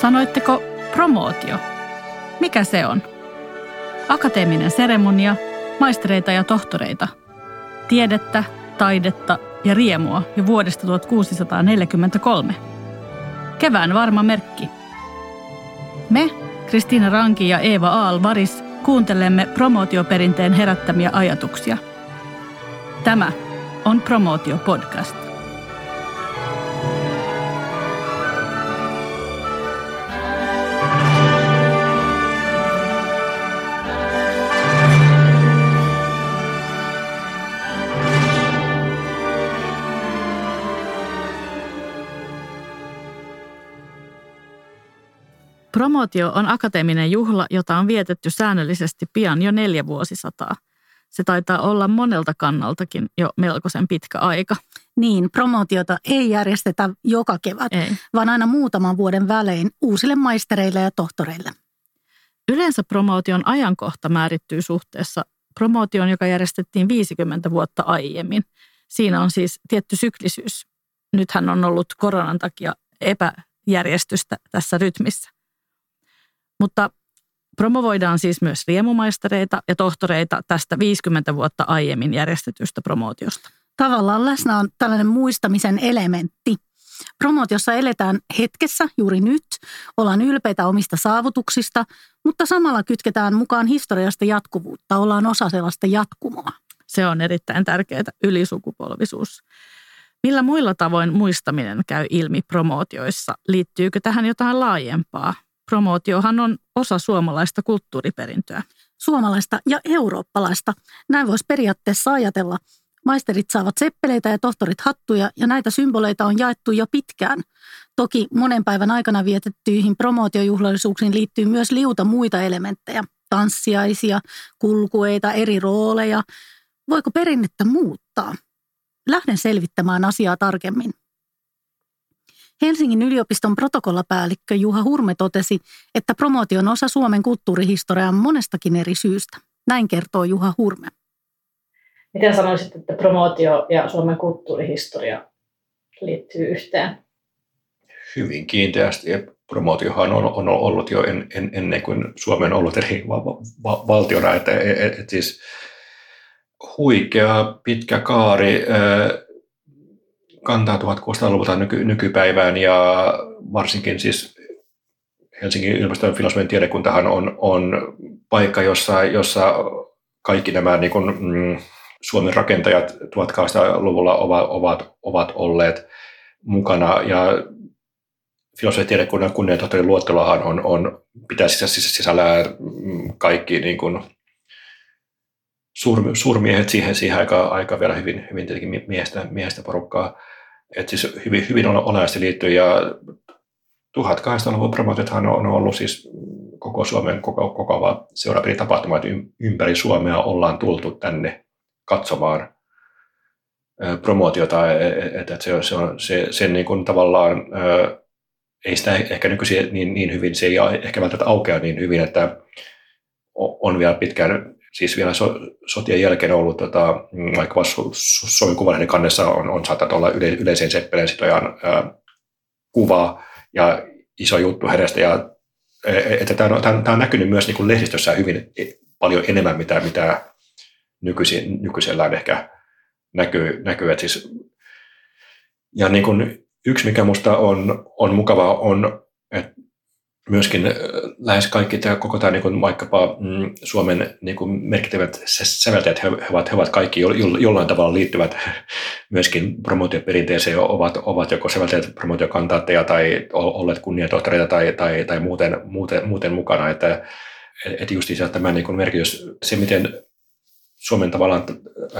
Sanoitteko promootio? Mikä se on? Akateeminen seremonia, maistereita ja tohtoreita. Tiedettä, taidetta ja riemua jo vuodesta 1643. Kevään varma merkki. Me, Kristiina Ranki ja Eeva Aal-Varis, kuuntelemme promootioperinteen herättämiä ajatuksia. Tämä on Promootio Podcast. Promootio on akateeminen juhla, jota on vietetty säännöllisesti pian jo neljä vuosisataa. Se taitaa olla monelta kannaltakin jo melkoisen pitkä aika. Niin, promootiota ei järjestetä joka kevät, ei. vaan aina muutaman vuoden välein uusille maistereille ja tohtoreille. Yleensä promootion ajankohta määrittyy suhteessa promootion, joka järjestettiin 50 vuotta aiemmin. Siinä on siis tietty syklisyys. Nythän on ollut koronan takia epäjärjestystä tässä rytmissä. Mutta promovoidaan siis myös riemumaistereita ja tohtoreita tästä 50 vuotta aiemmin järjestetystä promootiosta. Tavallaan läsnä on tällainen muistamisen elementti. Promootiossa eletään hetkessä juuri nyt, ollaan ylpeitä omista saavutuksista, mutta samalla kytketään mukaan historiasta jatkuvuutta, ollaan osa sellaista jatkumoa. Se on erittäin tärkeää, ylisukupolvisuus. Millä muilla tavoin muistaminen käy ilmi promootioissa? Liittyykö tähän jotain laajempaa? Promootiohan on osa suomalaista kulttuuriperintöä. Suomalaista ja eurooppalaista. Näin voisi periaatteessa ajatella. Maisterit saavat seppeleitä ja tohtorit hattuja ja näitä symboleita on jaettu jo pitkään. Toki monen päivän aikana vietettyihin promootiojuhlallisuuksiin liittyy myös liuta muita elementtejä. Tanssiaisia, kulkueita, eri rooleja. Voiko perinnettä muuttaa? Lähden selvittämään asiaa tarkemmin. Helsingin yliopiston protokollapäällikkö Juha Hurme totesi, että promootio on osa Suomen kulttuurihistoriaa monestakin eri syystä. Näin kertoo Juha Hurme. Miten sanoisit, että promootio ja Suomen kulttuurihistoria liittyy yhteen? Hyvin kiinteästi. Promootiohan on, on ollut jo en, en, ennen kuin Suomen on ollut eri va, va, valtiona. Että, et, et siis huikea pitkä kaari kantaa 1600-luvulta nyky, nykypäivään ja varsinkin siis Helsingin yliopiston filosofian tiedekuntahan on, on paikka, jossa, jossa kaikki nämä niin kuin, mm, Suomen rakentajat 1800-luvulla ovat, ovat, ovat olleet mukana ja filosofian tiedekunnan kunniantohtorin luottelohan on, on pitää sisällään kaikki niin kuin, suur, suurmiehet siihen, siihen aika, aika vielä hyvin, hyvin tietenkin miestä, miestä porukkaa. Et siis hyvin, hyvin olennaisesti liittyy ja 1800-luvun promootithan on ollut siis koko Suomen koko, koko seuraavia tapahtumat ympäri Suomea ollaan tultu tänne katsomaan promootiota, että et se, se, on, se, sen niin kuin tavallaan ei sitä ehkä nykyisin niin, niin hyvin, se ei ehkä välttämättä aukea niin hyvin, että on vielä pitkään siis vielä so, sotien jälkeen ollut tota, mm, vaikka Suomen Kuvalehden kannessa on, on saattanut olla yle, yleisen seppeleen sitojan ää, kuva ja iso juttu hänestä. Ja, e, e, että tämä, on, tämä on näkynyt myös niin kuin lehdistössä hyvin e, paljon enemmän, mitä, mitä nykyisin, nykyisellään ehkä näkyy. näkyy että siis, ja niin kuin yksi, mikä minusta on, on mukavaa, on, että myöskin äh, lähes kaikki tämä, koko tämä niin kuin vaikkapa mm, Suomen niin kuin merkittävät säveltäjät, he, ovat, he ovat kaikki jo, jollain tavalla liittyvät myöskin promotioperinteeseen, ovat, ovat joko säveltäjät, promotiokantaatteja tai olleet kunniatohtoreita tai, tai, tai muuten, muuten, muuten mukana. Että, että just tämä niin kuin merkitys, se miten Suomen tavallaan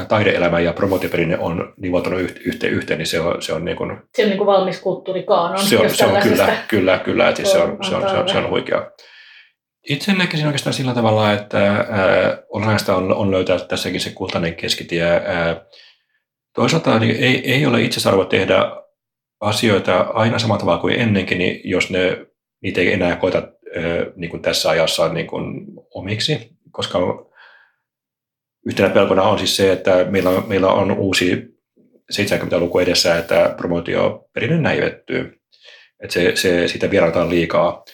taideelämä ja promotioperinne on nivoutunut yhteen, yhteen, niin se on, se on, niin kuin, se on niin kuin valmis kulttuurikaanon. Se on, se on kyllä, kyllä, kyllä että se, on, se, on, se, on, se on huikea. Itse näkisin oikeastaan sillä tavalla, että äh, olennaista on, on löytää tässäkin se kultainen keskitie. Äh, toisaalta niin ei, ei ole itsesarvo tehdä asioita aina samalla tavalla kuin ennenkin, niin jos ne, niitä ei enää koeta äh, niin kuin tässä ajassa niin kuin omiksi, koska Yhtenä pelkona on siis se, että meillä on, meillä on uusi 70-luku edessä, että promootio perinne näivettyy. että se, se, sitä vierataan liikaa.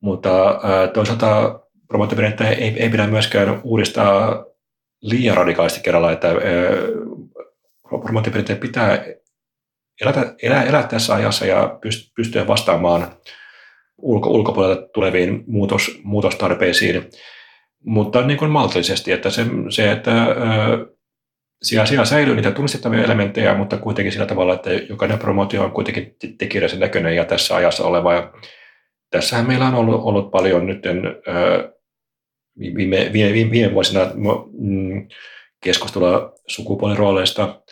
Mutta toisaalta promoottiperinnettä ei, ei pidä myöskään uudistaa liian radikaalisti kerralla, että promoottiperinteet pitää elää, elää, elää tässä ajassa ja pystyä vastaamaan ulko, ulkopuolelta tuleviin muutos, muutostarpeisiin, mutta niin kuin maltillisesti, että se, se että siellä, siellä säilyy niitä tunnistettavia elementtejä, mutta kuitenkin sillä tavalla, että jokainen promootio on kuitenkin tekijäisen näköinen ja tässä ajassa oleva. Ja tässähän meillä on ollut, ollut paljon nyt viime, viime, viime vuosina mm, keskustelua sukupuolirooleista.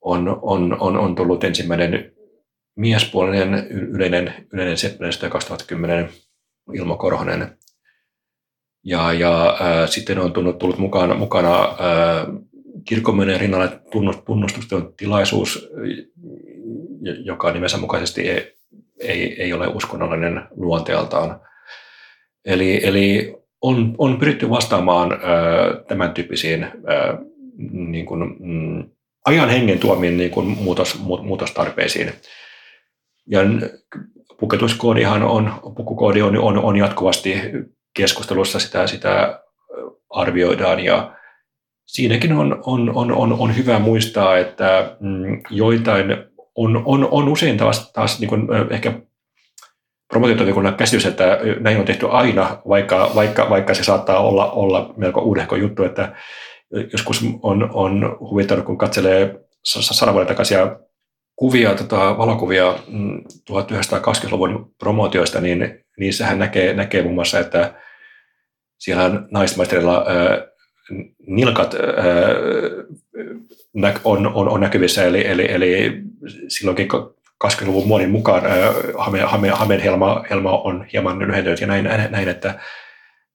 On, on, on, on tullut ensimmäinen miespuolinen yleinen, yleinen seppelistö 2010 Ilmo Korhonen. Ja, ja äh, sitten on tullut, tullut mukana, mukana äh, kirkonmenen rinnalle tunnustusten tilaisuus, joka nimensä mukaisesti ei, ei, ei ole uskonnollinen luonteeltaan. Eli, eli on, on pyritty vastaamaan äh, tämän tyyppisiin äh, niin kuin, mm, ajan hengen tuomiin niin kuin muutos, muutostarpeisiin. Ja puketuskoodihan on, on, on, on jatkuvasti keskustelussa, sitä, sitä arvioidaan. Ja siinäkin on, on, on, on, on hyvä muistaa, että mm, joitain on, on, on usein taas, taas niin kuin, ehkä promootiotoimikunnan käsitys, että näin on tehty aina, vaikka, vaikka, vaikka se saattaa olla, olla melko uudehko juttu, että joskus on, on huvittanut, kun katselee sadan vuoden takaisia kuvia, tota, valokuvia 1920-luvun mm, promootioista, niin niissähän näkee, näkee muun muassa, että siellä naismaisterilla nilkat on, on, on näkyvissä, eli, eli, eli silloinkin 20-luvun muodin mukaan hame, hame, hameen helma, helma on hieman lyhentynyt ja näin, näin että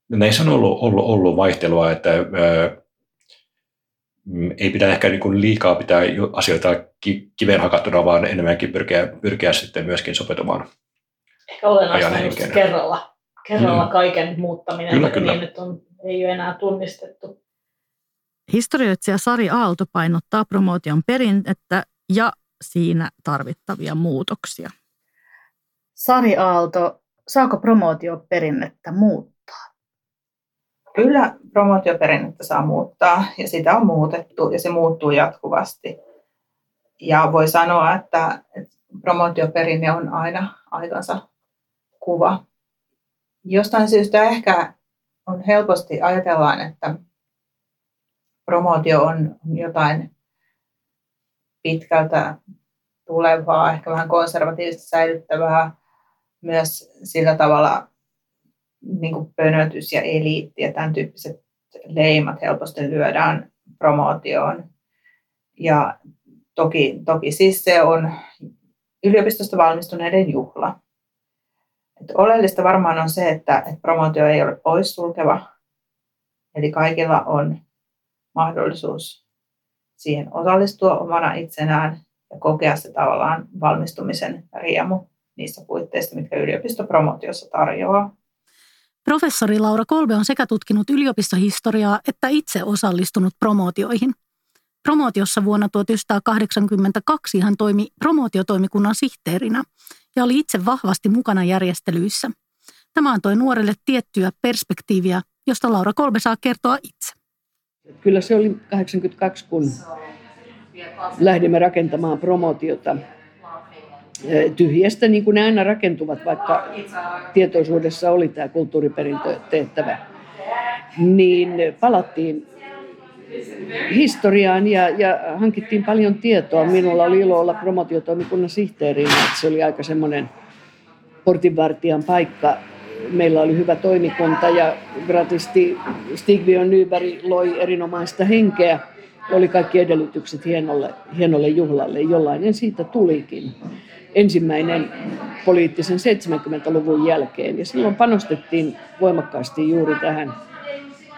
näissä on ollut, ollut, ollut vaihtelua, että mm, ei pidä ehkä niin kuin liikaa pitää asioita kiveen hakattuna, vaan enemmänkin pyrkiä, pyrkiä sitten myöskin sopeutumaan Ehkä olennaista on kerralla, kerralla mm. kaiken muuttaminen, kyllä, kyllä. niin nyt on, ei ole enää tunnistettu. Historioitsija Sari Aalto painottaa promootion perinnettä ja siinä tarvittavia muutoksia. Sari Aalto, saako promootioperinnettä muuttaa? Kyllä promootioperinnettä saa muuttaa ja sitä on muutettu ja se muuttuu jatkuvasti. Ja voi sanoa, että, promootioperinne on aina aikansa kuva. Jostain syystä ehkä on helposti ajatellaan, että promootio on jotain pitkältä tulevaa, ehkä vähän konservatiivisesti säilyttävää, myös sillä tavalla niin kuin pönötys ja eliitti ja tämän tyyppiset leimat helposti lyödään promootioon. Ja toki, toki siis se on yliopistosta valmistuneiden juhla. Et oleellista varmaan on se, että, että promootio ei ole poissulkeva, eli kaikilla on mahdollisuus siihen osallistua omana itsenään ja kokea se tavallaan valmistumisen riemu niissä puitteissa, mitkä yliopistopromootiossa tarjoaa. Professori Laura Kolbe on sekä tutkinut yliopistohistoriaa että itse osallistunut promootioihin. Promootiossa vuonna 1982 hän toimi promootiotoimikunnan sihteerinä ja oli itse vahvasti mukana järjestelyissä. Tämä antoi nuorelle tiettyä perspektiiviä, josta Laura Kolbe saa kertoa itse. Kyllä se oli 82, kun lähdimme rakentamaan promootiota tyhjästä, niin kuin ne aina rakentuvat, vaikka tietoisuudessa oli tämä kulttuuriperintötehtävä. Niin palattiin historiaan ja, ja hankittiin paljon tietoa. Minulla oli ilo olla promootiotoimikunnan sihteerinä, että se oli aika semmoinen portinvartijan paikka meillä oli hyvä toimikunta ja gratisti Stigvion Nyberg loi erinomaista henkeä. Oli kaikki edellytykset hienolle, hienolle juhlalle, jollainen siitä tulikin. Ensimmäinen poliittisen 70-luvun jälkeen. Ja silloin panostettiin voimakkaasti juuri tähän,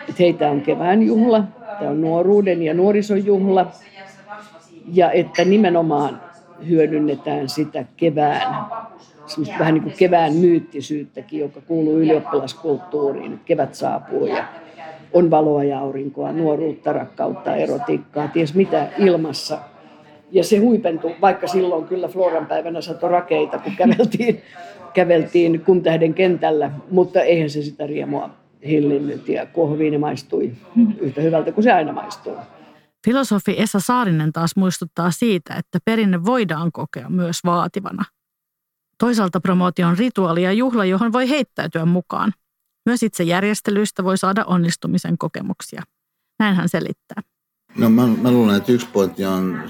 että heitä on kevään juhla, tämä on nuoruuden ja nuorisojuhla, ja että nimenomaan hyödynnetään sitä kevään vähän niin kuin kevään myyttisyyttäkin, joka kuuluu ylioppilaskulttuuriin. Kevät saapuu ja on valoa ja aurinkoa, nuoruutta, rakkautta, erotiikkaa, ties mitä ilmassa. Ja se huipentui, vaikka silloin kyllä Floran päivänä sato rakeita, kun käveltiin, käveltiin kumtähden kentällä, mutta eihän se sitä riemua hillinnyt ja kuohuviini maistui yhtä hyvältä kuin se aina maistuu. Filosofi Esa Saarinen taas muistuttaa siitä, että perinne voidaan kokea myös vaativana. Toisaalta promootio on rituaali ja juhla, johon voi heittäytyä mukaan. Myös itse järjestelyistä voi saada onnistumisen kokemuksia. Näin hän selittää. No mä, mä luulen, että yksi pointti on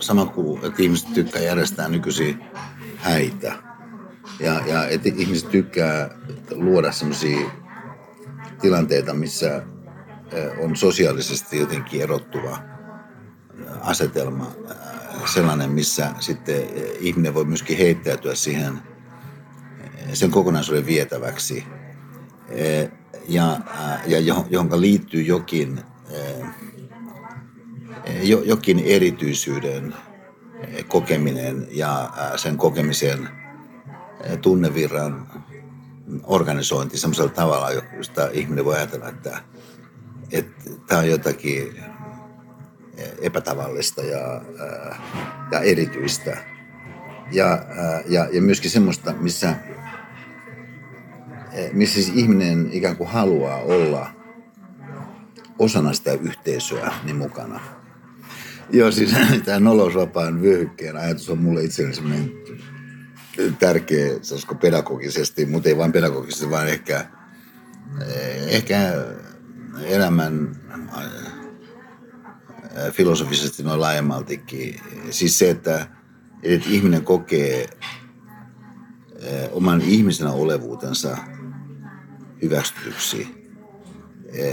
sama kuin, että ihmiset tykkää järjestää nykyisiä häitä. Ja, ja että ihmiset tykkää luoda sellaisia tilanteita, missä on sosiaalisesti jotenkin erottuva asetelma. Sellainen, missä sitten ihminen voi myöskin heittäytyä siihen sen kokonaisuuden vietäväksi. Ja, ja johon liittyy jokin jokin erityisyyden kokeminen ja sen kokemisen tunnevirran organisointi semmoisella tavalla, josta ihminen voi ajatella, että, että tämä on jotakin epätavallista ja, ja erityistä. Ja, ja, ja myöskin semmoista, missä, missä siis ihminen ikään kuin haluaa olla osana sitä yhteisöä niin mukana. Joo, siis tämä nolosvapaan vyöhykkeen ajatus on mulle itselleni semmoinen tärkeä, sanoisiko pedagogisesti, mutta ei vain pedagogisesti, vaan ehkä, eh, ehkä elämän eh, filosofisesti noin laajemmaltikin. Siis se, että, että ihminen kokee eh, oman ihmisenä olevuutensa hyväksytyksi.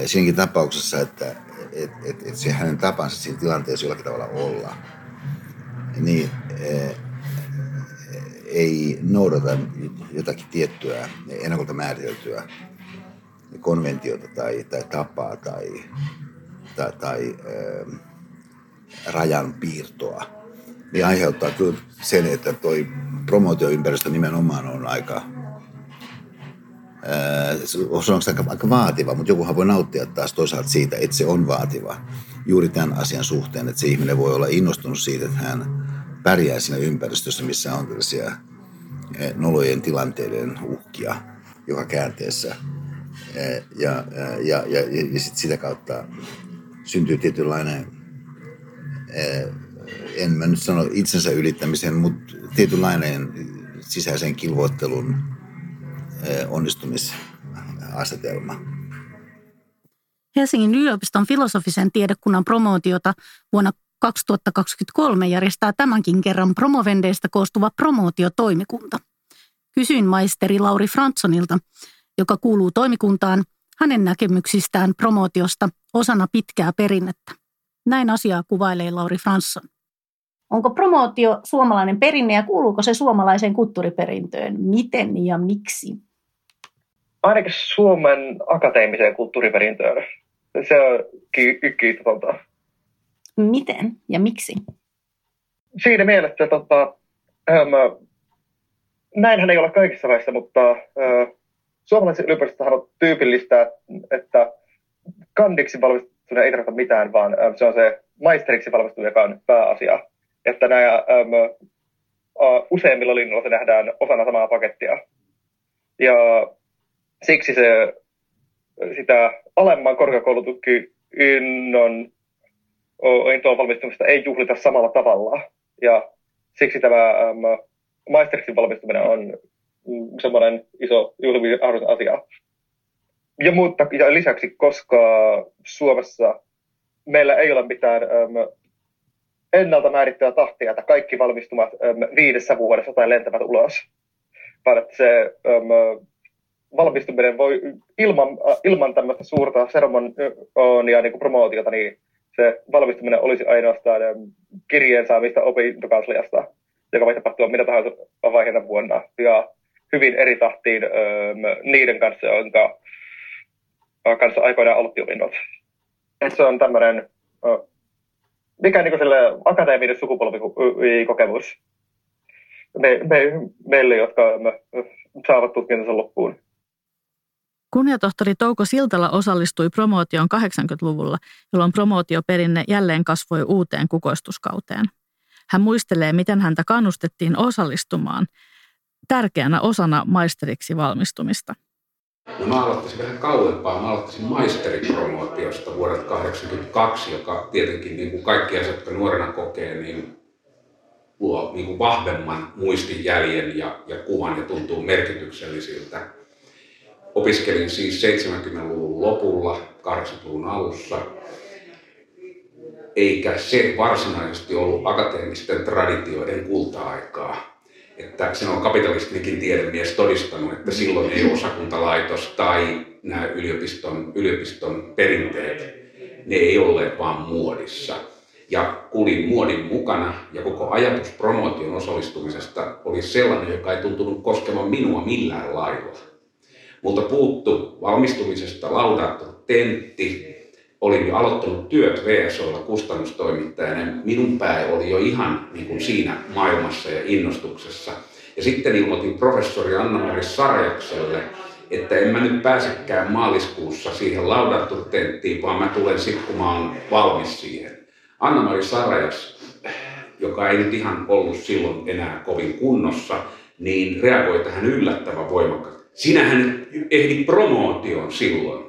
Siinäkin tapauksessa, että et, et, et se hänen tapansa siinä tilanteessa jollakin tavalla olla, niin e, ei noudata jotakin tiettyä ennakolta määriteltyä konventiota tai, tai tapaa tai, tai, tai e, rajan piirtoa, niin aiheuttaa kyllä sen, että toi promootioympäristö nimenomaan on aika se on aika, aika vaativa, mutta jokuhan voi nauttia taas toisaalta siitä, että se on vaativa juuri tämän asian suhteen, että se ihminen voi olla innostunut siitä, että hän pärjää siinä ympäristössä, missä on tällaisia nolojen tilanteiden uhkia joka käänteessä. Ja, ja, ja, ja sit sitä kautta syntyy tietynlainen, en mä nyt sano itsensä ylittämisen, mutta tietynlainen sisäisen kilvoittelun onnistumisasetelma. Helsingin yliopiston filosofisen tiedekunnan promootiota vuonna 2023 järjestää tämänkin kerran promovendeistä koostuva promootiotoimikunta. Kysyin maisteri Lauri Franssonilta, joka kuuluu toimikuntaan, hänen näkemyksistään promootiosta osana pitkää perinnettä. Näin asiaa kuvailee Lauri Fransson. Onko promootio suomalainen perinne ja kuuluuko se suomalaiseen kulttuuriperintöön? Miten ja miksi? Ainakin Suomen akateemiseen kulttuuriperintöön. Se on kiitotonta. Miten ja miksi? Siinä mielessä, että tota, ähm, näinhän ei ole kaikissa maissa, mutta äh, suomalaisen yliopistostahan on tyypillistä, että kandiksi valmistuminen ei tarkoita mitään, vaan äh, se on se maisteriksi valmistuminen, joka on pääasia. Että nämä ähm, uh, useimmilla linnuilla se nähdään osana samaa pakettia. Ja siksi se, sitä alemman korkeakoulututkinnon intoon valmistumista ei juhlita samalla tavalla. Ja siksi tämä ähm, maisteriksi valmistuminen on mm, semmoinen iso juhlimisen asia. Ja, mutta, ja lisäksi, koska Suomessa meillä ei ole mitään ähm, ennalta määrittyä tahtia, että kaikki valmistumat ähm, viidessä vuodessa tai lentävät ulos, vaan että se ähm, valmistuminen voi ilman, ilman tämmöistä suurta seremonia niin promootiota, niin se valmistuminen olisi ainoastaan kirjeen saamista opintokansliasta, joka voi tapahtua mitä tahansa vaiheena vuonna. Ja hyvin eri tahtiin niiden kanssa, jonka kanssa aikoinaan aloitti opinnot. Et se on tämmöinen, mikä niin sille akateeminen sukupolvikokemus me, me, meille, jotka me, saavat tutkintonsa loppuun. Kunniatohtori Touko Siltala osallistui promootioon 80-luvulla, jolloin promootioperinne jälleen kasvoi uuteen kukoistuskauteen. Hän muistelee, miten häntä kannustettiin osallistumaan tärkeänä osana maisteriksi valmistumista. No mä aloittaisin vähän kauempaa. Mä aloittaisin maisteripromootiosta vuodelta 1982, joka tietenkin niin kuin kaikki asiat, jotka nuorena kokee, niin luo niin kuin vahvemman muistijäljen ja, ja kuvan ja tuntuu merkityksellisiltä. Opiskelin siis 70-luvun lopulla, 80-luvun alussa, eikä se varsinaisesti ollut akateemisten traditioiden kulta-aikaa. Että sen on kapitalistinenkin tiedemies todistanut, että silloin ei osakuntalaitos tai nämä yliopiston, yliopiston perinteet, ne ei olleet vaan muodissa ja kulin muodin mukana ja koko ajatus promootion osallistumisesta oli sellainen, joka ei tuntunut koskevan minua millään lailla. Mutta puuttu valmistumisesta laudaattu tentti, olin jo aloittanut työt VSOlla kustannustoimittajana. Minun pää oli jo ihan niin kuin siinä maailmassa ja innostuksessa. Ja sitten ilmoitin professori Anna-Mari Sarajakselle, että en mä nyt pääsekään maaliskuussa siihen laudattu tenttiin, vaan mä tulen sitten, kun mä oon valmis siihen. Anna-Mari Sarajas, joka ei nyt ihan ollut silloin enää kovin kunnossa, niin reagoi tähän yllättävän voimakkaasti. Sinähän ehdi promootioon silloin.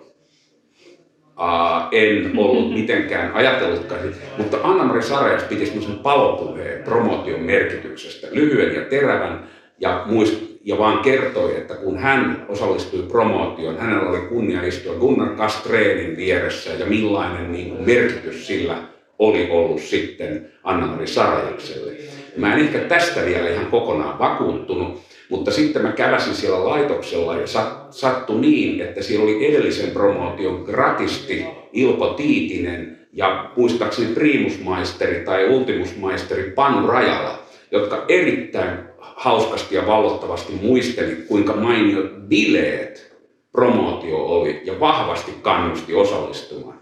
Uh, en ollut mitenkään ajatellutkaan, mutta Anna-Mari Sarajas piti semmoisen palopuheen promootion merkityksestä, lyhyen ja terävän, ja, muist, ja vaan kertoi, että kun hän osallistui promootioon, hänellä oli kunnia istua Gunnar Kastreenin vieressä ja millainen niin kuin, merkitys sillä oli ollut sitten Anna-Mari Sarajakselle. Mä en ehkä tästä vielä ihan kokonaan vakuuttunut, mutta sitten mä käväsin siellä laitoksella ja sattui niin, että siellä oli edellisen promootion gratisti Ilpo Tiitinen ja muistaakseni primusmaisteri tai ultimusmaisteri Panu Rajala, jotka erittäin hauskasti ja vallottavasti muisteli, kuinka mainio bileet promootio oli ja vahvasti kannusti osallistumaan.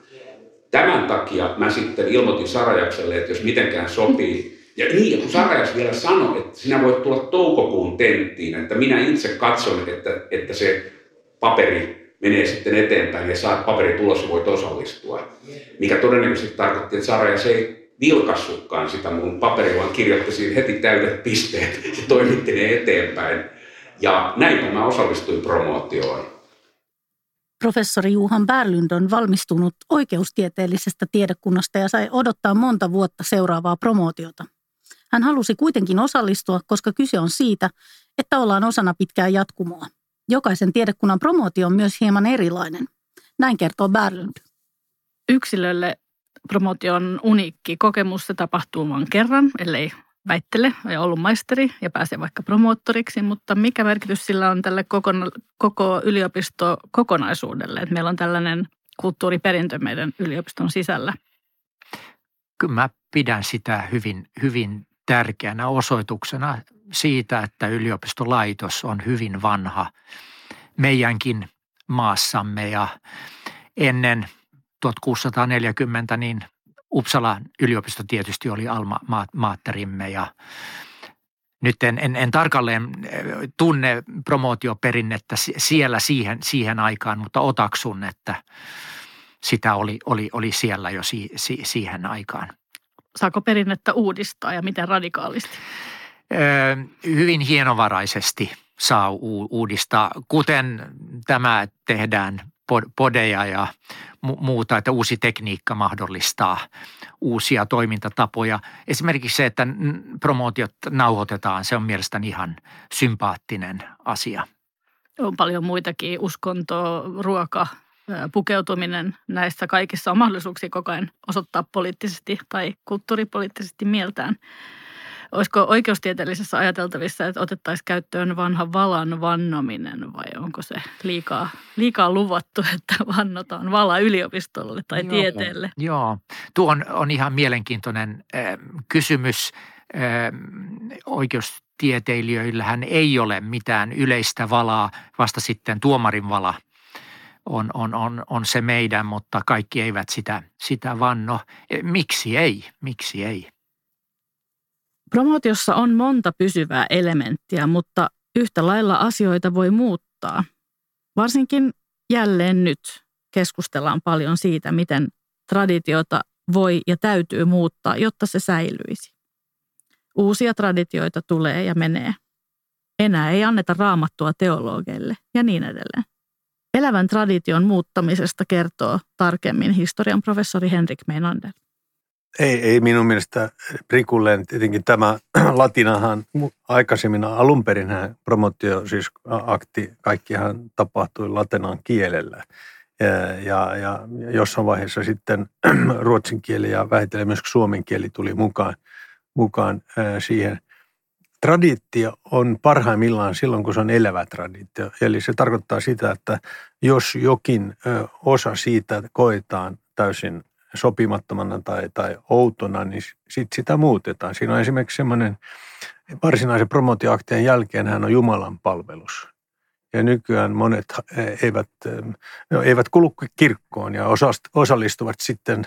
Tämän takia mä sitten ilmoitin Sarajakselle, että jos mitenkään sopii, ja niin, ja kun Sarajas vielä sanoi, että sinä voit tulla toukokuun tenttiin, että minä itse katson, että, että se paperi menee sitten eteenpäin ja saat paperi tulos ja voit osallistua. Mikä todennäköisesti tarkoitti, että Sarajas ei vilkassutkaan sitä mun paperia, vaan kirjoitti siihen heti täydet pisteet ja toimitti ne eteenpäin. Ja näin mä osallistuin promootioon. Professori Juhan Berlund on valmistunut oikeustieteellisestä tiedekunnasta ja sai odottaa monta vuotta seuraavaa promootiota. Hän halusi kuitenkin osallistua, koska kyse on siitä, että ollaan osana pitkää jatkumoa. Jokaisen tiedekunnan promootio on myös hieman erilainen. Näin kertoo Berlund. Yksilölle promootio on uniikki kokemus. Se tapahtuu vain kerran, ellei väittele ja ollut maisteri ja pääsee vaikka promoottoriksi, mutta mikä merkitys sillä on tälle koko, koko yliopisto kokonaisuudelle, että meillä on tällainen kulttuuriperintö meidän yliopiston sisällä? Kyllä mä pidän sitä hyvin, hyvin tärkeänä osoituksena siitä, että yliopistolaitos on hyvin vanha meidänkin maassamme ja ennen 1640 niin Uppsala yliopisto tietysti oli alma maatterimme ja nyt en, en, en tarkalleen eh, tunne promootioperinnettä siellä siihen, siihen aikaan, mutta otaksun, että sitä oli, oli, oli siellä jo si, si, siihen aikaan. Saako perinnettä uudistaa ja miten radikaalisti? Öö, hyvin hienovaraisesti saa uudistaa, kuten tämä tehdään podeja ja muuta, että uusi tekniikka mahdollistaa uusia toimintatapoja. Esimerkiksi se, että promootiot nauhoitetaan, se on mielestäni ihan sympaattinen asia. On paljon muitakin, uskonto, ruoka, pukeutuminen. Näissä kaikissa on mahdollisuuksia koko ajan osoittaa poliittisesti tai kulttuuripoliittisesti mieltään. Olisiko oikeustieteellisessä ajateltavissa, että otettaisiin käyttöön vanha valan vannominen vai onko se liikaa, liikaa luvattu, että vannotaan vala yliopistolle tai joo, tieteelle? Joo, tuo on, on ihan mielenkiintoinen äh, kysymys. Äh, oikeustieteilijöillähän ei ole mitään yleistä valaa, vasta sitten tuomarin vala on, on, on, on se meidän, mutta kaikki eivät sitä, sitä vanno. Miksi ei? Miksi ei? Promootiossa on monta pysyvää elementtiä, mutta yhtä lailla asioita voi muuttaa. Varsinkin jälleen nyt keskustellaan paljon siitä, miten traditiota voi ja täytyy muuttaa, jotta se säilyisi. Uusia traditioita tulee ja menee. Enää ei anneta raamattua teologeille ja niin edelleen. Elävän tradition muuttamisesta kertoo tarkemmin historian professori Henrik Meinander. Ei, ei minun mielestä Prikulleen tietenkin tämä latinahan aikaisemmin alun perin promotio, siis akti, kaikkihan tapahtui latinan kielellä. Ja, ja, ja jossain vaiheessa sitten ruotsin kieli ja vähitellen myös suomen kieli tuli mukaan, mukaan siihen. Traditio on parhaimmillaan silloin, kun se on elävä traditio. Eli se tarkoittaa sitä, että jos jokin osa siitä koetaan täysin sopimattomana tai, tai outona, niin sit sitä muutetaan. Siinä on esimerkiksi semmoinen varsinaisen promotioaktien jälkeen hän on Jumalan palvelus. Ja nykyään monet eivät, no, eivät kulu kirkkoon ja osallistuvat sitten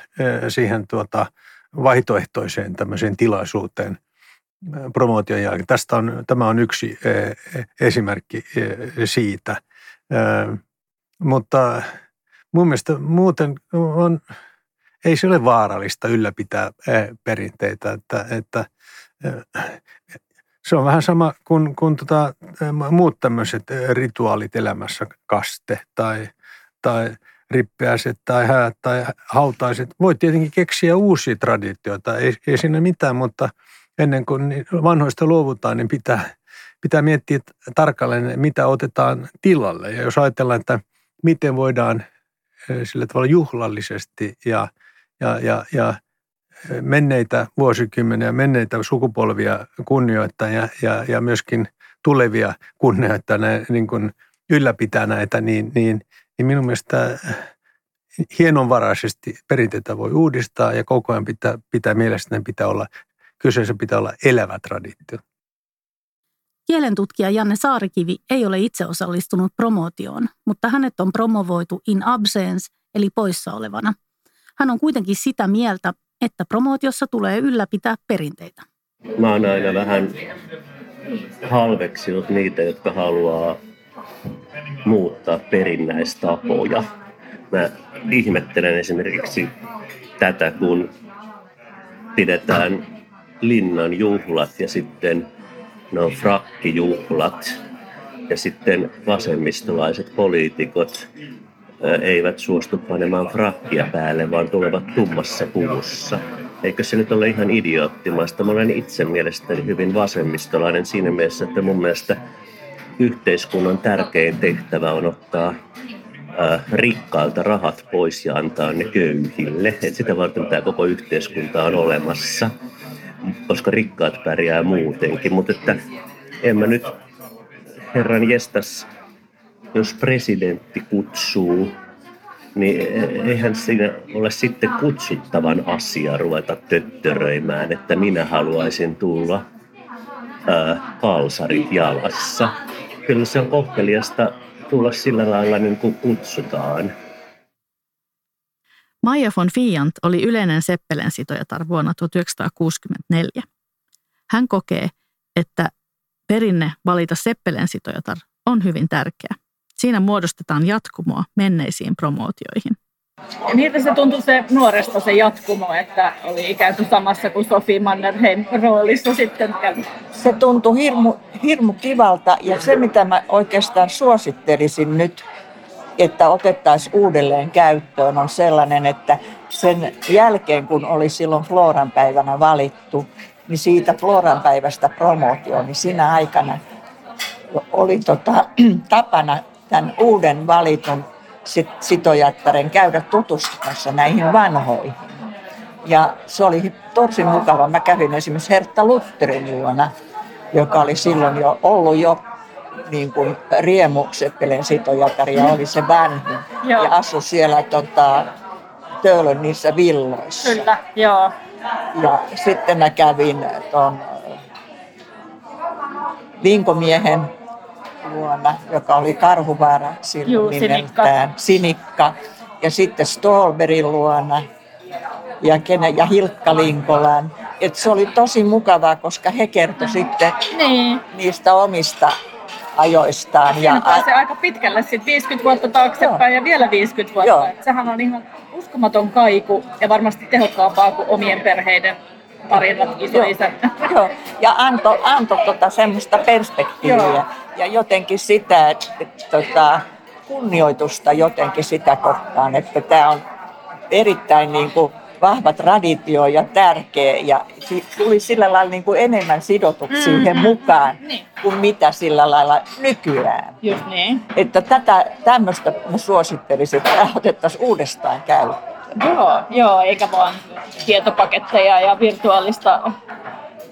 siihen tuota, vaihtoehtoiseen tämmöiseen tilaisuuteen promootion jälkeen. Tästä on, tämä on yksi esimerkki siitä. Mutta mun mielestä muuten on ei se ole vaarallista ylläpitää perinteitä, että, että se on vähän sama kuin, kuin tota, muut tämmöiset rituaalit elämässä, kaste tai, tai rippeäiset tai häät tai hautaiset. Voi tietenkin keksiä uusia traditioita, ei, ei siinä mitään, mutta ennen kuin vanhoista luovutaan, niin pitää, pitää miettiä tarkalleen, mitä otetaan tilalle. Ja jos ajatellaan, että miten voidaan sillä tavalla juhlallisesti ja – ja, ja, ja menneitä vuosikymmeniä, menneitä sukupolvia kunnioittaa ja, ja, ja myöskin tulevia kunnioittaa, niin kuin ylläpitää näitä, niin, niin, niin minun mielestä hienovaraisesti perinteitä voi uudistaa ja koko ajan pitää, pitää mielestäni pitää olla, kyseessä pitää olla elävä traditio. Kielentutkija Janne Saarikivi ei ole itse osallistunut promootioon, mutta hänet on promovoitu in absence eli poissa olevana – hän on kuitenkin sitä mieltä, että promootiossa tulee ylläpitää perinteitä. Mä oon aina vähän halveksinut niitä, jotka haluaa muuttaa perinnäistapoja. Mä ihmettelen esimerkiksi tätä, kun pidetään linnan juhlat ja sitten no frakkijuhlat ja sitten vasemmistolaiset poliitikot eivät suostu panemaan frakkia päälle, vaan tulevat tummassa puvussa. Eikö se nyt ole ihan idioottimaista? Mä olen itse mielestäni hyvin vasemmistolainen siinä mielessä, että mun mielestä yhteiskunnan tärkein tehtävä on ottaa rikkailta rahat pois ja antaa ne köyhille. Et sitä varten tämä koko yhteiskunta on olemassa, koska rikkaat pärjää muutenkin. Mutta että en mä nyt herran jestas jos presidentti kutsuu, niin eihän siinä ole sitten kutsuttavan asia ruveta töttöröimään, että minä haluaisin tulla ää, kalsarit jalassa. Kyllä se on kohteliasta tulla sillä lailla niin kuin kutsutaan. Maija von Fiant oli yleinen Seppelen sitojatar vuonna 1964. Hän kokee, että perinne valita Seppelen sitojatar on hyvin tärkeä. Siinä muodostetaan jatkumoa menneisiin promootioihin. Ja miltä se tuntui se nuoresta se jatkumo, että oli ikään kuin samassa kuin Sofi Mannerheim roolissa sitten? Se tuntui hirmu, hirmu kivalta ja se mitä mä oikeastaan suosittelisin nyt, että otettaisiin uudelleen käyttöön on sellainen, että sen jälkeen kun oli silloin Floran päivänä valittu, niin siitä Floran päivästä promootio, niin siinä aikana oli tota, tapana tämän uuden valitun sitojattaren käydä tutustumassa näihin vanhoihin. Ja se oli tosi mukava. Mä kävin esimerkiksi Hertta Lutterin luona, joka oli silloin jo ollut jo niin kuin Riemu Seppelen sitojattari ja oli se vanhin. Joo. Ja asui siellä tota, Töölön niissä villoissa. Kyllä, joo. Ja sitten mä kävin tuon Vinkomiehen luona, joka oli Karhuvaara silloin Juu, nimeltään, Sinikka. Sinikka. Ja sitten Stolberin luona ja, kenen, ja Hilkka Linkolan. Et se oli tosi mukavaa, koska he kertoi sitten niin. niistä omista ajoistaan. Ja pääsee aika pitkälle, sitten 50 vuotta taaksepäin Joo. ja vielä 50 vuotta. Joo. Sehän on ihan uskomaton kaiku ja varmasti tehokkaampaa kuin omien perheiden tarinat isoisäntä. Joo, ja antoi anto tota semmoista perspektiiviä Joo. ja jotenkin sitä, että, että tota, kunnioitusta jotenkin sitä kohtaan, että tämä on erittäin niin kuin vahva traditio ja tärkeä ja tuli sillä lailla niin kuin enemmän sidotuksi mm. siihen mukaan niin. kuin mitä sillä lailla nykyään. Just niin. Että tätä, tämmöistä mä suosittelisin, että otettaisiin uudestaan käyttöön. Joo, joo, eikä vaan tietopaketteja ja virtuaalista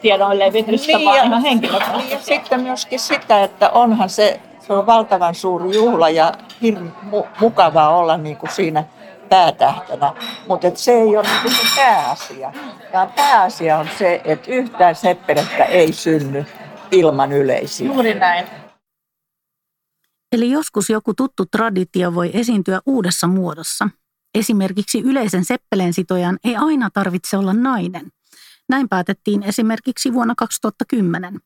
tiedon levitystä, niin, vaan ihan henkilökohtaisesti. Ja sitten myöskin sitä, että onhan se, se on valtavan suuri juhla ja hirveän mu- mukavaa olla niin kuin siinä päätähtänä, mutta se ei ole niin se pääasia. Ja pääasia on se, että yhtään seppelettä ei synny ilman yleisiä. Juuri näin. Eli joskus joku tuttu traditio voi esiintyä uudessa muodossa. Esimerkiksi yleisen seppeleensitojan ei aina tarvitse olla nainen. Näin päätettiin esimerkiksi vuonna 2010.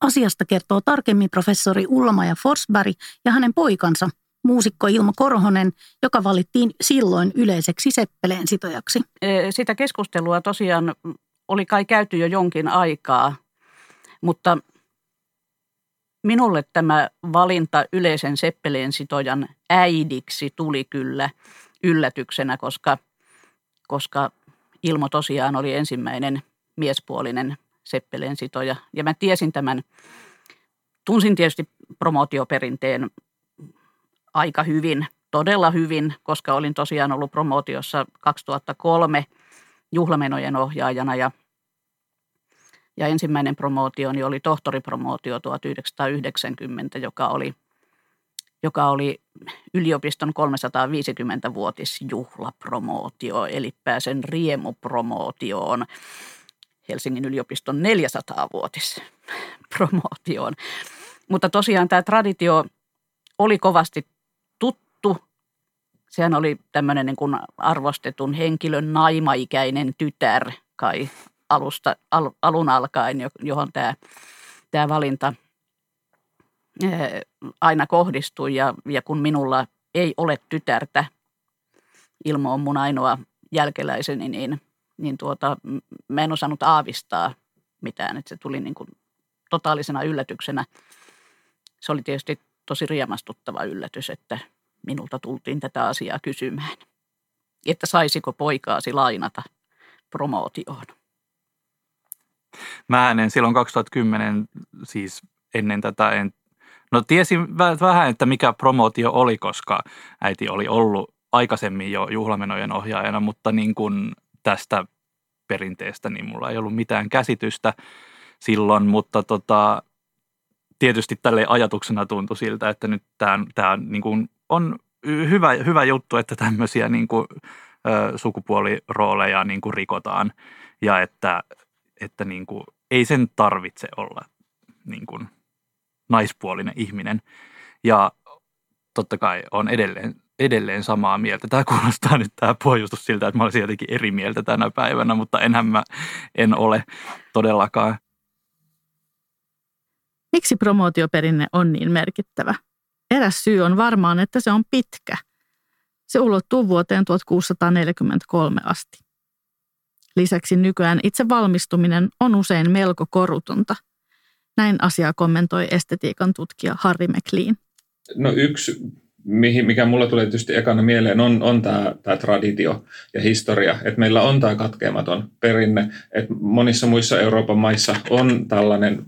Asiasta kertoo tarkemmin professori Ullama ja Forsberg ja hänen poikansa, muusikko Ilmo Korhonen, joka valittiin silloin yleiseksi seppeleen sitojaksi. Sitä keskustelua tosiaan oli kai käyty jo jonkin aikaa, mutta minulle tämä valinta yleisen seppeleen sitojan äidiksi tuli kyllä yllätyksenä, koska, koska Ilmo tosiaan oli ensimmäinen miespuolinen seppeleen sitoja. Ja mä tiesin tämän, tunsin tietysti promootioperinteen aika hyvin, todella hyvin, koska olin tosiaan ollut promootiossa 2003 juhlamenojen ohjaajana ja, ja ensimmäinen promootioni oli tohtoripromootio 1990, joka oli, joka oli yliopiston 350-vuotisjuhlapromootio, eli pääsen riemupromootioon Helsingin yliopiston 400-vuotispromootioon. Mutta tosiaan tämä traditio oli kovasti sehän oli tämmöinen niin kuin arvostetun henkilön naimaikäinen tytär kai alusta, al, alun alkaen, johon tämä, tämä valinta aina kohdistui. Ja, ja kun minulla ei ole tytärtä, Ilmo on mun ainoa jälkeläiseni, niin, niin tuota, mä en osannut aavistaa mitään. Että se tuli niin kuin totaalisena yllätyksenä. Se oli tietysti tosi riemastuttava yllätys, että minulta tultiin tätä asiaa kysymään, että saisiko poikaasi lainata promootioon. Mä en silloin 2010, siis ennen tätä, en, no tiesin vähän, että mikä promootio oli, koska äiti oli ollut aikaisemmin jo juhlamenojen ohjaajana, mutta niin kuin tästä perinteestä, niin mulla ei ollut mitään käsitystä silloin, mutta tota, tietysti tälle ajatuksena tuntui siltä, että nyt tämä, tämä niin kuin on hyvä, hyvä juttu, että tämmöisiä niin kuin, ö, sukupuolirooleja niin kuin rikotaan ja että, että niin kuin, ei sen tarvitse olla niin kuin, naispuolinen ihminen. Ja totta kai on edelleen, edelleen samaa mieltä. Tämä kuulostaa nyt tämä pohjustus siltä, että mä olisin jotenkin eri mieltä tänä päivänä, mutta enhän mä en ole todellakaan. Miksi promootioperinne on niin merkittävä? Eräs syy on varmaan, että se on pitkä. Se ulottuu vuoteen 1643 asti. Lisäksi nykyään itse valmistuminen on usein melko korutonta. Näin asiaa kommentoi estetiikan tutkija Harry McLean. No yksi mihin, mikä mulla tulee tietysti ekana mieleen, on, on tämä, tämä traditio ja historia. Että meillä on tämä katkeamaton perinne. Että monissa muissa Euroopan maissa on tällainen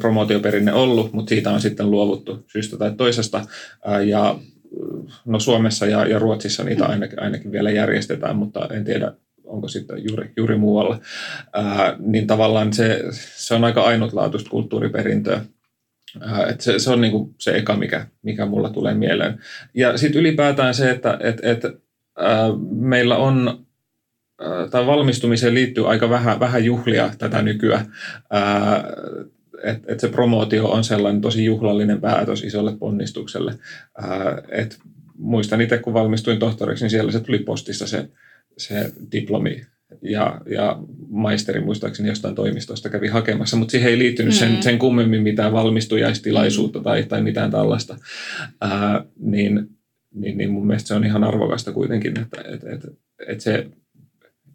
promootioperinne ollut, mutta siitä on sitten luovuttu syystä tai toisesta. Ja no Suomessa ja, ja Ruotsissa niitä ainakin, ainakin vielä järjestetään, mutta en tiedä, onko sitten juuri, juuri muualla. Ää, niin tavallaan se, se on aika ainutlaatuista kulttuuriperintöä et se, se on niinku se eka, mikä, mikä mulla tulee mieleen. Ja sitten ylipäätään se, että et, et, äh, meillä on äh, tai valmistumiseen liittyy aika vähän, vähän juhlia tätä nykyään. Äh, että et se promootio on sellainen tosi juhlallinen päätös isolle ponnistukselle. Äh, et muistan itse, kun valmistuin tohtoriksi, niin siellä se tuli postissa se, se diplomi ja, ja maisteri muistaakseni jostain toimistosta kävi hakemassa, mutta siihen ei liittynyt sen, mm. sen kummemmin mitään valmistujaistilaisuutta tai, tai mitään tällaista. Ää, niin, niin, niin mun mielestä se on ihan arvokasta kuitenkin, että et, et, et se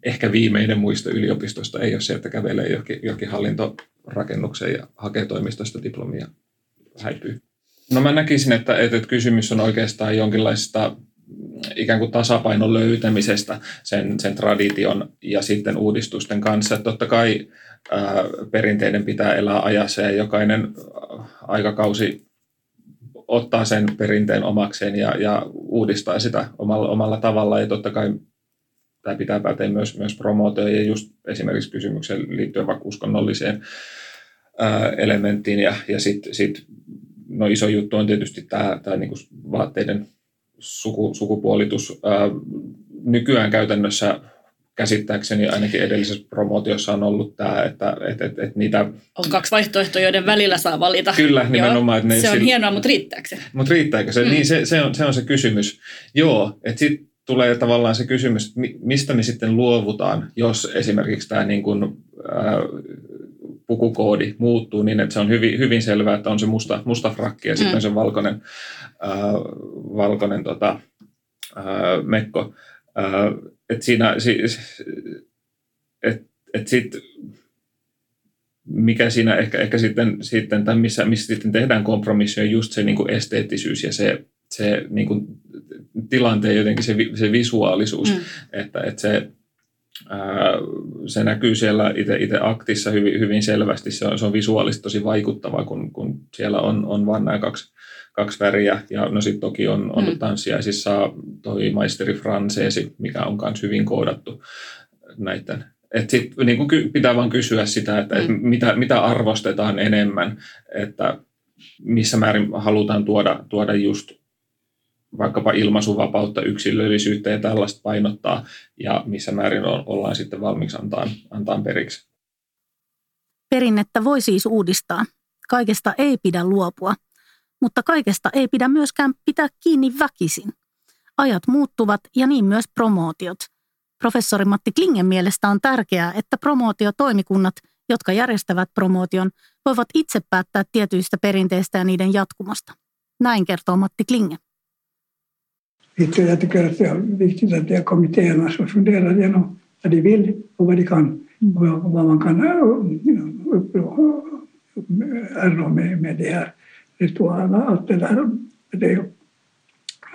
ehkä viimeinen muisto yliopistosta ei ole se, että kävelee johonkin, johonkin hallintorakennukseen ja hakee toimistosta diplomia häipyy. No mä näkisin, että, että kysymys on oikeastaan jonkinlaista ikään kuin tasapainon löytämisestä sen, sen tradition ja sitten uudistusten kanssa. Totta kai ää, perinteiden pitää elää ajassa ja jokainen aikakausi ottaa sen perinteen omakseen ja, ja uudistaa sitä omalla, omalla tavalla. Ja totta kai tämä pitää päteä myös, myös promootioon ja just esimerkiksi kysymykseen liittyen vaikka uskonnolliseen ää, elementtiin. Ja, ja sitten sit, no iso juttu on tietysti tämä, tämä niin vaatteiden suku, sukupuolitus. Ää, nykyään käytännössä käsittääkseni ainakin edellisessä promootiossa on ollut tämä, että et, et, et niitä... On kaksi vaihtoehtoa, joiden välillä saa valita. Kyllä, nimenomaan. Että ne se on sillä... hienoa, mutta riittääkö se? Mutta riittääkö se? Mm. Niin, se, se, on, se on se kysymys. Joo, että sitten tulee tavallaan se kysymys, että mistä me sitten luovutaan, jos esimerkiksi tämä niin kuin, ää, pukukoodi muuttuu niin, että se on hyvin, hyvin selvää, että on se musta, musta frakki ja mm. sitten se valkoinen, ää, valkoinen tota, ää, mekko. Ää, et siinä, et, et sit, mikä siinä ehkä, ehkä sitten, sitten tai missä, missä sitten tehdään kompromissi on just se niin kuin esteettisyys ja se, se niin kuin tilanteen jotenkin se, se visuaalisuus, mm. että, että se, se näkyy siellä itse, itse aktissa hyvin, hyvin selvästi, se on, se on visuaalisesti tosi vaikuttava, kun, kun siellä on, on vain nämä kaksi, kaksi väriä, ja no sitten toki on, on mm. tanssiaisissa toi maisteri franseesi, mikä on myös hyvin koodattu näiden et sit, niin kuin pitää vain kysyä sitä, että mm. et mitä, mitä arvostetaan enemmän, että missä määrin halutaan tuoda, tuoda just vaikkapa ilmaisuvapautta, yksilöllisyyttä ja tällaista painottaa, ja missä määrin ollaan sitten valmiiksi antaa, antaa periksi. Perinnettä voi siis uudistaa. Kaikesta ei pidä luopua, mutta kaikesta ei pidä myöskään pitää kiinni väkisin. Ajat muuttuvat ja niin myös promootiot. Professori Matti Klingen mielestä on tärkeää, että promootiotoimikunnat, jotka järjestävät promootion, voivat itse päättää tietyistä perinteistä ja niiden jatkumosta. Näin kertoo Matti Klinge. Jag tycker att det är viktigt att det är kommittéerna som funderar igenom vad de vill och vad de kan och vad man kan uppnå med, med de här ritualerna. Allt det där, det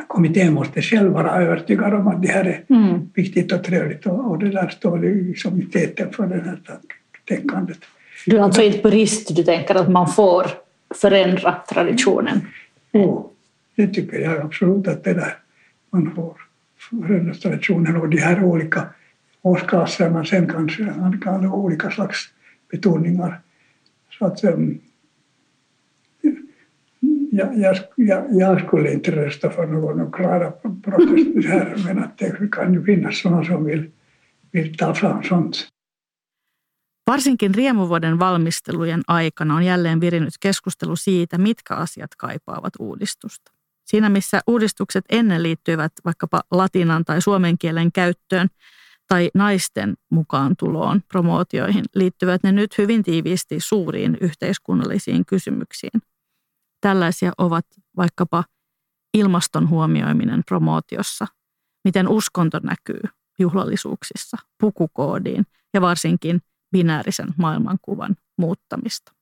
kommittén måste själv vara övertygad om att det här är mm. viktigt och trevligt och, och det där står liksom i täten för det här tänkandet. Du är alltså inte purist, du tänker att man får förändra traditionen? Jo, det tycker jag absolut att det där man får föräldrar och de här olika årsklasserna sen kanske han kan ha olika slags betoningar. Så att, um, jag, jag, jag, jag, skulle inte rösta för någon klara protest här men att det kan ju finnas sådana som vill, vill ta fram sånt. Varsinkin riemuvuoden valmistelujen aikana on jälleen virinnyt keskustelu siitä, mitkä asiat kaipaavat uudistusta. Siinä missä uudistukset ennen liittyivät vaikkapa latinan tai suomen kielen käyttöön tai naisten mukaan tuloon promootioihin, liittyvät ne nyt hyvin tiiviisti suuriin yhteiskunnallisiin kysymyksiin. Tällaisia ovat vaikkapa ilmaston huomioiminen promootiossa, miten uskonto näkyy juhlallisuuksissa, pukukoodiin ja varsinkin binäärisen maailmankuvan muuttamista.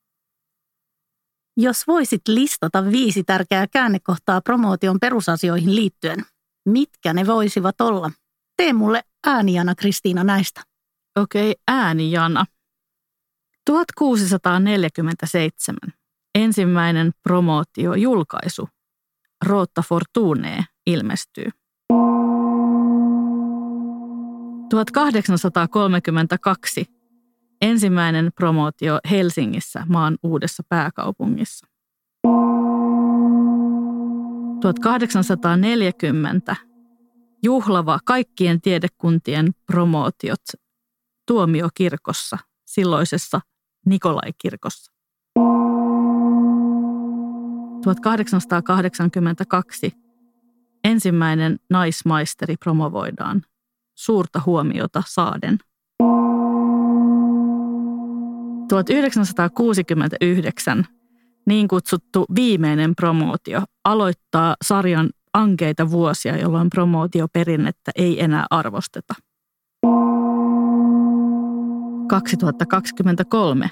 Jos voisit listata viisi tärkeää käännekohtaa promootion perusasioihin liittyen, mitkä ne voisivat olla? Tee mulle äänijana Kristiina näistä. Okei, okay, äänijana. 1647. Ensimmäinen promootiojulkaisu. Rotta Fortune ilmestyy. 1832 ensimmäinen promootio Helsingissä maan uudessa pääkaupungissa. 1840 juhlava kaikkien tiedekuntien promootiot tuomiokirkossa, silloisessa Nikolaikirkossa. 1882 ensimmäinen naismaisteri promovoidaan suurta huomiota saaden. 1969 niin kutsuttu viimeinen promootio aloittaa sarjan ankeita vuosia, jolloin promootioperinnettä ei enää arvosteta. 2023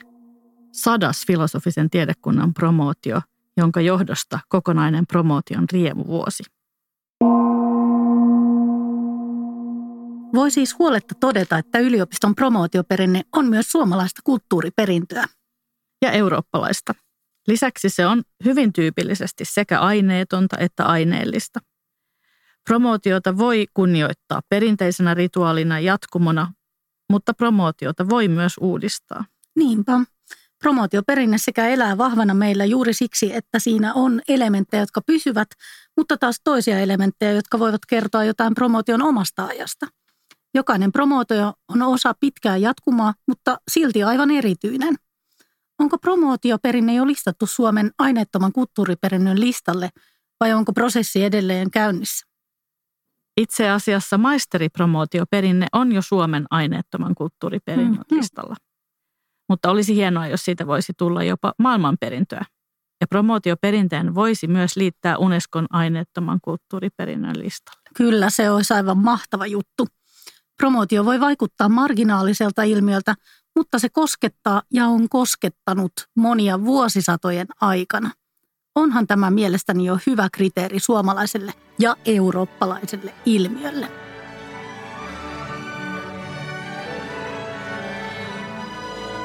sadas filosofisen tiedekunnan promootio, jonka johdosta kokonainen promootion riemuvuosi. Voi siis huoletta todeta, että yliopiston promootioperinne on myös suomalaista kulttuuriperintöä. Ja eurooppalaista. Lisäksi se on hyvin tyypillisesti sekä aineetonta että aineellista. Promootiota voi kunnioittaa perinteisenä rituaalina jatkumona, mutta promootiota voi myös uudistaa. Niinpä. Promootioperinne sekä elää vahvana meillä juuri siksi, että siinä on elementtejä, jotka pysyvät, mutta taas toisia elementtejä, jotka voivat kertoa jotain promootion omasta ajasta. Jokainen promootio on osa pitkää jatkumaa, mutta silti aivan erityinen. Onko promootioperinne jo listattu Suomen aineettoman kulttuuriperinnön listalle vai onko prosessi edelleen käynnissä? Itse asiassa maisteripromootioperinne on jo Suomen aineettoman kulttuuriperinnön mm, listalla. Mutta olisi hienoa, jos siitä voisi tulla jopa maailmanperintöä. Ja promootioperinteen voisi myös liittää Unescon aineettoman kulttuuriperinnön listalle. Kyllä, se olisi aivan mahtava juttu. Promootio voi vaikuttaa marginaaliselta ilmiöltä, mutta se koskettaa ja on koskettanut monia vuosisatojen aikana. Onhan tämä mielestäni jo hyvä kriteeri suomalaiselle ja eurooppalaiselle ilmiölle.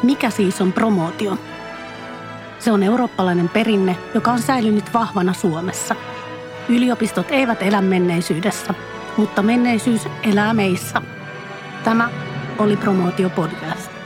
Mikä siis on promootio? Se on eurooppalainen perinne, joka on säilynyt vahvana Suomessa. Yliopistot eivät elä menneisyydessä, mutta menneisyys elää meissä. Tämä oli Promootio Podcast.